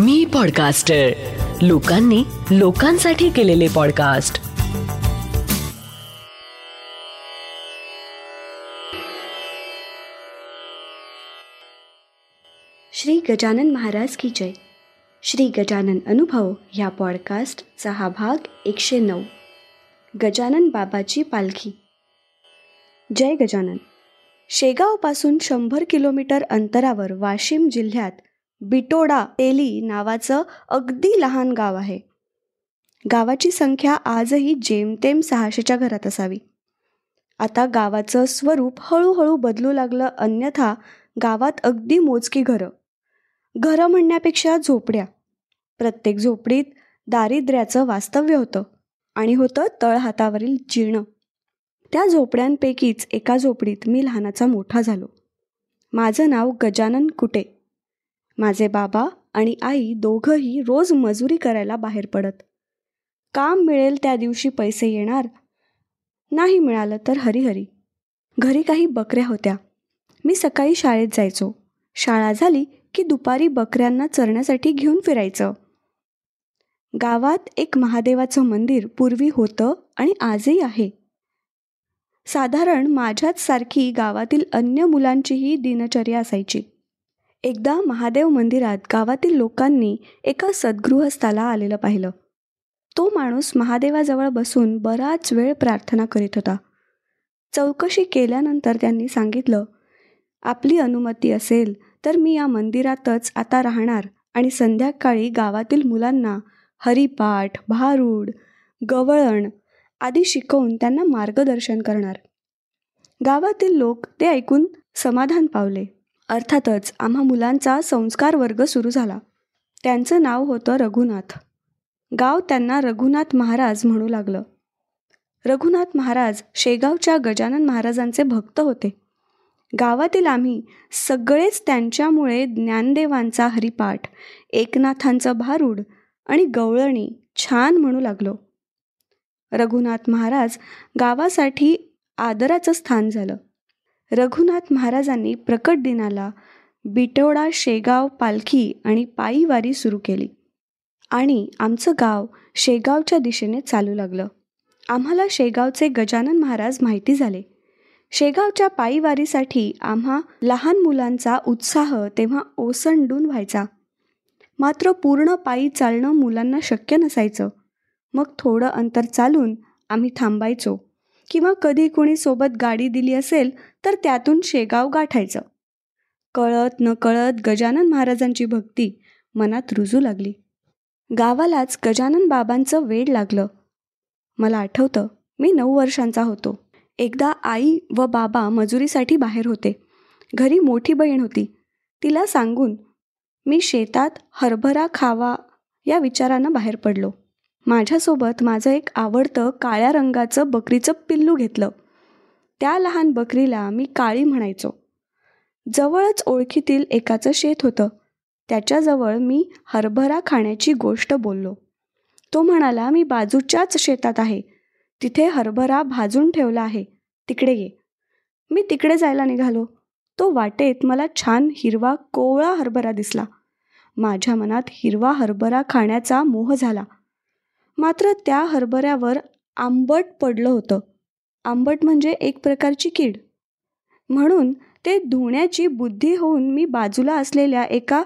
मी podcaster लोकांनी लोकांसाठी केलेले पॉडकास्ट श्री गजानन महाराज की जय. श्री गजानन अनुभव ह्या पॉडकास्टचा हा भाग एकशे नऊ. गजानन बाबाची पालखी. जय गजानन. शेगावपासून शंभर किलोमीटर अंतरावर वाशिम जिल्ह्यात बिटोडा तेली नावाचं अगदी लहान गाव आहे. गावाची संख्या आजही जेमतेम सहाशेच्या घरात असावी. आता गावाचं स्वरूप हळूहळू बदलू लागलं अन्यथा गावात अगदी मोजकी घरं. घरं म्हणण्यापेक्षा झोपड्या. प्रत्येक झोपडीत दारिद्र्याचं वास्तव्य होतं आणि होतं तळहातावरील जीर्ण. त्या झोपड्यांपैकीच एका झोपडीत मी लहानाचा मोठा झालो. माझं नाव गजानन कुटे. माझे बाबा आणि आई दोघंही रोज मजुरी करायला बाहेर पडत. काम मिळेल त्या दिवशी पैसे येणार नाही मिळालं तर हरिहरी. घरी काही बकऱ्या होत्या. मी सकाळी शाळेत जायचो. शाळा झाली की दुपारी बकऱ्यांना चरण्यासाठी घेऊन फिरायचं. गावात एक महादेवाचं मंदिर पूर्वी होतं आणि आजही आहे. साधारण माझ्याच सारखी गावातील अन्य मुलांचीही दिनचर्या असायची. एकदा महादेव मंदिरात गावातील लोकांनी एका सद्गृहस्थाला आलेलं पाहिलं. तो माणूस महादेवाजवळ बसून बराच वेळ प्रार्थना करीत होता. चौकशी केल्यानंतर त्यांनी सांगितलं आपली अनुमती असेल तर मी या मंदिरातच आता राहणार आणि संध्याकाळी गावातील मुलांना हरिपाठ भारूड गवळण आदी शिकवून त्यांना मार्गदर्शन करणार. गावातील लोक ते ऐकून समाधान पावले. अर्थातच आम्हा मुलांचा संस्कार वर्ग सुरू झाला. त्यांचं नाव होतं रघुनाथ. गाव त्यांना रघुनाथ महाराज म्हणू लागलं. रघुनाथ महाराज शेगावच्या गजानन महाराजांचे भक्त होते. गावातील आम्ही सगळेच त्यांच्यामुळे ज्ञानदेवांचा हरिपाठ एकनाथांचं भारूड आणि गवळणी छान म्हणू लागलो. रघुनाथ महाराज गावासाठी आदराचं स्थान झालं. रघुनाथ महाराजांनी प्रकट दिनाला बिटोडा शेगाव पालखी आणि पायीवारी सुरू केली. आणि आमचं गाव शेगावच्या दिशेने चालू लागलं. आम्हाला शेगावचे गजानन महाराज माहिती झाले. शेगावच्या पायीवारीसाठी आम्हा लहान मुलांचा उत्साह तेव्हा ओसंडून व्हायचा. मात्र पूर्ण पायी चालणं मुलांना शक्य नसायचं. मग थोडं अंतर चालून आम्ही थांबायचो. किंवा कधी कुणी सोबत गाडी दिली असेल तर त्यातून शेगाव गाठायचं. कळत न कळत गजानन महाराजांची भक्ती मनात रुजू लागली. गावालाच गजानन बाबांचं वेड लागलं. मला आठवतं मी नऊ वर्षांचा होतो. एकदा आई व बाबा मजुरीसाठी बाहेर होते. घरी मोठी बहीण होती. तिला सांगून मी शेतात हरभरा खावा या विचारानं बाहेर पडलो. माझ्यासोबत माझं एक आवडतं काळ्या रंगाचं बकरीचं पिल्लू घेतलं. त्या लहान बकरीला मी काळी म्हणायचो. जवळच ओळखीतील एकाचं शेत होतं. त्याच्याजवळ मी हरभरा खाण्याची गोष्ट बोललो. तो म्हणाला मी बाजूच्याच शेतात आहे. तिथे हरभरा भाजून ठेवला आहे. तिकडे ये. मी तिकडे जायला निघालो. तो वाटेत मला छान हिरवा कोवळा हरभरा दिसला. माझ्या मनात हिरवा हरभरा खाण्याचा मोह झाला. मात्र त्या हरभऱ्यावर आंबट पडलं होतं. आंबट म्हणजे एक प्रकारची कीड. म्हणून ते धुण्याची बुद्धी होऊन मी बाजूला असलेल्या एका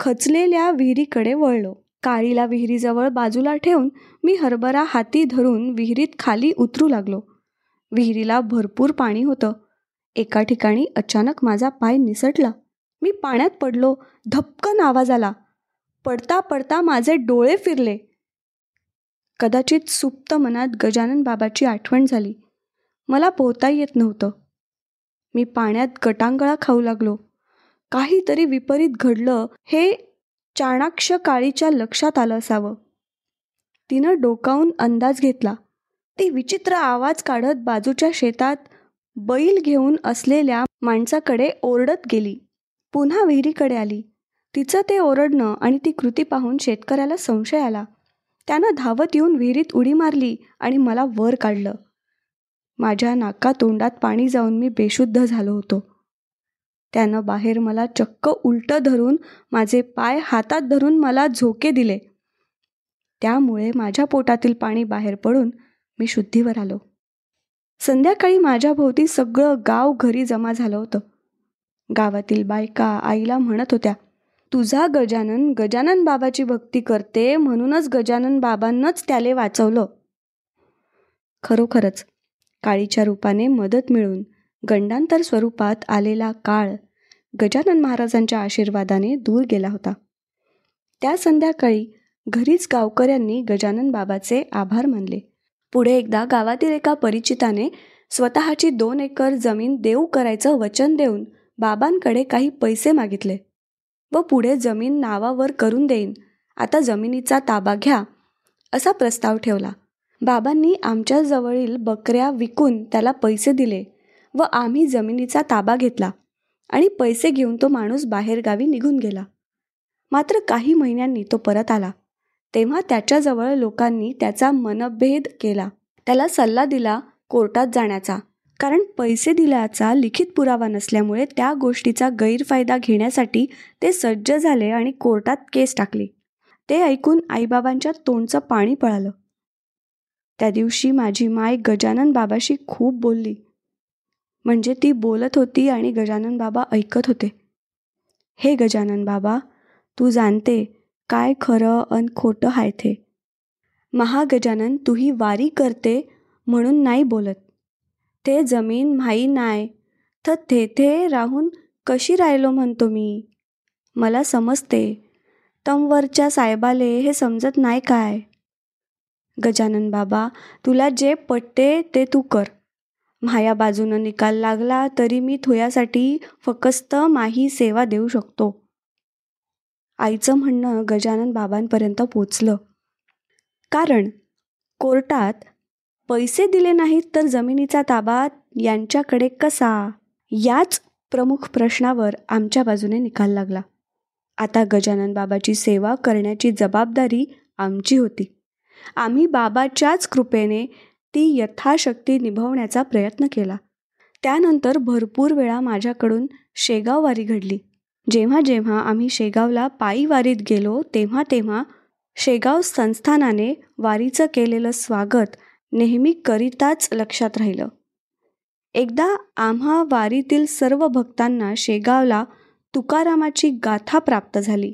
खचलेल्या विहिरीकडे वळलो. काळीला विहिरीजवळ बाजूला ठेवून मी हरभरा हाती धरून विहिरीत खाली उतरू लागलो. विहिरीला भरपूर पाणी होतं. एका ठिकाणी अचानक माझा पाय निसटला. मी पाण्यात पडलो. धपकन आवाज आला. पडता पडता माझे डोळे फिरले. कदाचित सुप्त मनात गजानन बाबाची आठवण झाली. मला पोहता येत नव्हतं. मी पाण्यात गटांगळा खाऊ लागलो. काहीतरी विपरीत घडलं हे चाणाक्ष काळीच्या लक्षात आलं असावं. तिनं डोकावून अंदाज घेतला. ती विचित्र आवाज काढत बाजूच्या शेतात बैल घेऊन असलेल्या माणसाकडे ओरडत गेली. पुन्हा विहिरीकडे आली. तिचं ते ओरडणं आणि ती कृती पाहून शेतकऱ्याला संशय आला. त्यानं धावत येऊन विहिरीत उडी मारली आणि मला वर काढलं. माझ्या नाका तोंडात पाणी जाऊन मी बेशुद्ध झालो होतो. त्यानं बाहेर मला चक्क उलटं धरून माझे पाय हातात धरून मला झोके दिले. त्यामुळे माझ्या पोटातील पाणी बाहेर पडून मी शुद्धीवर आलो. संध्याकाळी माझ्याभोवती सगळं गाव घरी जमा झालं होतं. गावातील बायका आईला म्हणत होत्या तुझा गजानन गजानन बाबाची भक्ती करते म्हणूनच गजानन बाबांनाच त्याले वाचवलं. खरोखरच काळीच्या रूपाने मदत मिळून गंडांतर स्वरूपात आलेला काळ गजानन महाराजांच्या आशीर्वादाने दूर गेला होता. त्या संध्याकाळी घरीच गावकऱ्यांनी गजानन बाबाचे आभार मानले. पुढे एकदा गावातील एका परिचिताने स्वतःची दोन एकर जमीन देऊ करायचं वचन देऊन बाबांकडे काही पैसे मागितले. व पुढे जमीन नावावर करून देईन. आता जमिनीचा ताबा घ्या असा प्रस्ताव ठेवला. बाबांनी आमच्याजवळील बकऱ्या विकून त्याला पैसे दिले व आम्ही जमिनीचा ताबा घेतला आणि पैसे घेऊन तो माणूस बाहेरगावी निघून गेला. मात्र काही महिन्यांनी तो परत आला. तेव्हा त्याच्याजवळ लोकांनी त्याचा मनभेद केला. त्याला सल्ला दिला कोर्टात जाण्याचा. कारण पैसे दिल्याचा लिखित पुरावा नसल्यामुळे त्या गोष्टीचा गैरफायदा घेण्यासाठी ते सज्ज झाले आणि कोर्टात केस टाकली. ते ऐकून आईबाबांच्या तोंडचं पाणी पळालं. त्या दिवशी माझी माय गजानन बाबाशी खूप बोलली. म्हणजे ती बोलत होती आणि गजानन बाबा ऐकत होते. हे गजानन बाबा तू जाणते काय खरं अन खोटं हाय ते महागजानन तूही वारी करते म्हणून नाही बोलत. ते जमीन माही नाय तर तेथे राहून कशी राहिलो म्हणतो मी? मला समजते. तमवरच्या साहेबाले हे समजत नाही काय? गजानन बाबा तुला जे पटते ते तू कर. माया बाजूनं निकाल लागला तरी मी थोयासाठी फकस्त माही सेवा देऊ शकतो. आईचं म्हणणं गजानन बाबांपर्यंत पोचलं. कारण कोर्टात पैसे दिले नाहीत तर जमिनीचा ताबा यांच्याकडे कसा? याच प्रमुख प्रश्नावर आमच्या बाजूने निकाल लागला. आता गजानन बाबाची सेवा करण्याची जबाबदारी आमची होती. आम्ही बाबाच्याच कृपेने ती यथाशक्ती निभवण्याचा प्रयत्न केला. त्यानंतर भरपूर वेळा माझ्याकडून शेगाव वारी घडली. जेव्हा जेव्हा आम्ही शेगावला पायी वारीत गेलो तेव्हा तेव्हा शेगाव संस्थानाने वारीचं केलेलं स्वागत नेहमी करिताच लक्षात राहिलं. एकदा आम्हा वारीतील सर्व भक्तांना शेगावला तुकारामाची गाथा प्राप्त झाली.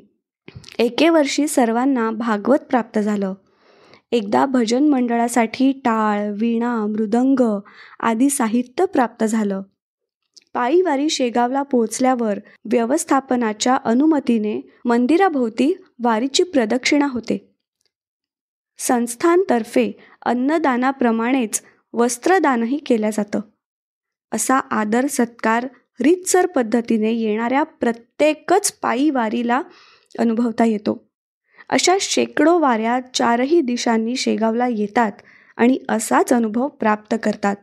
एके वर्षी सर्वांना भागवत प्राप्त झालं. एकदा भजन मंडळासाठी टाळ वीणा मृदंग आदी साहित्य प्राप्त झालं. पायीवारी शेगावला पोचल्यावर व्यवस्थापनाच्या अनुमतीने मंदिराभोवती वारीची प्रदक्षिणा होते. संस्थांतर्फे अन्नदानाप्रमाणेच वस्त्रदानही केलं जातं. असा आदर सत्कार रीतसर पद्धतीने येणाऱ्या प्रत्येकच पायी वारीला अनुभवता येतो. अशा शेकडो वाऱ्या चारही दिशांनी शेगावला येतात आणि असाच अनुभव प्राप्त करतात.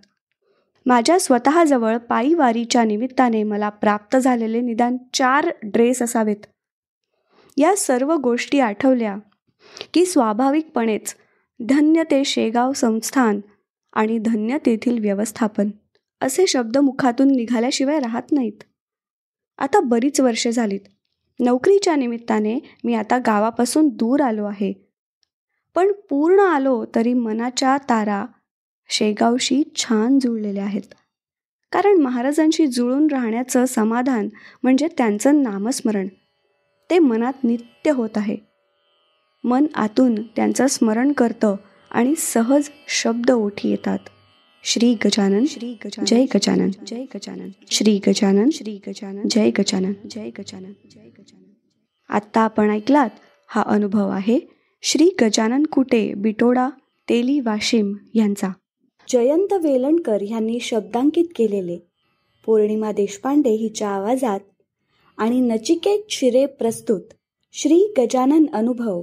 माझ्या स्वतःजवळ पायी वारीच्या निमित्ताने मला प्राप्त झालेले निदान चार ड्रेस असावेत. या सर्व गोष्टी आठवल्या की स्वाभाविकपणेच धन्य ते शेगाव संस्थान आणि धन्य तेथील व्यवस्थापन असे शब्द मुखातून निघाल्याशिवाय राहत नाहीत. आता बरीच वर्षे झालीत. नोकरीच्या निमित्ताने मी आता गावापासून दूर आलो आहे. पण पूर्ण आलो तरी मनाच्या तारा शेगावशी छान जुळलेल्या आहेत. कारण महाराजांशी जुळून राहण्याचं समाधान म्हणजे त्यांचं नामस्मरण. ते मनात नित्य होत आहे. मन आतून त्यांचं स्मरण करतं आणि सहज शब्द ओठी येतात. श्री गजानन श्री गजानन जय गजानन जय गजानन श्री गजानन श्री गजानन जय गजानन. जय गजानन जय गजानन. आत्ता आपण ऐकलात हा अनुभव आहे श्री गजानन कुटे बिटोडा तेली वाशिम यांचा. जयंत वेलणकर यांनी शब्दांकित केलेले. पौर्णिमा देशपांडे हिच्या आवाजात आणि नचिकेत शिरे प्रस्तुत श्री गजानन अनुभव.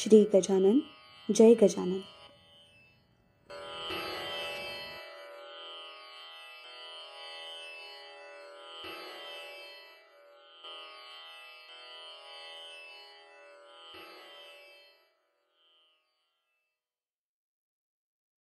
श्री गजानन जय गजानन.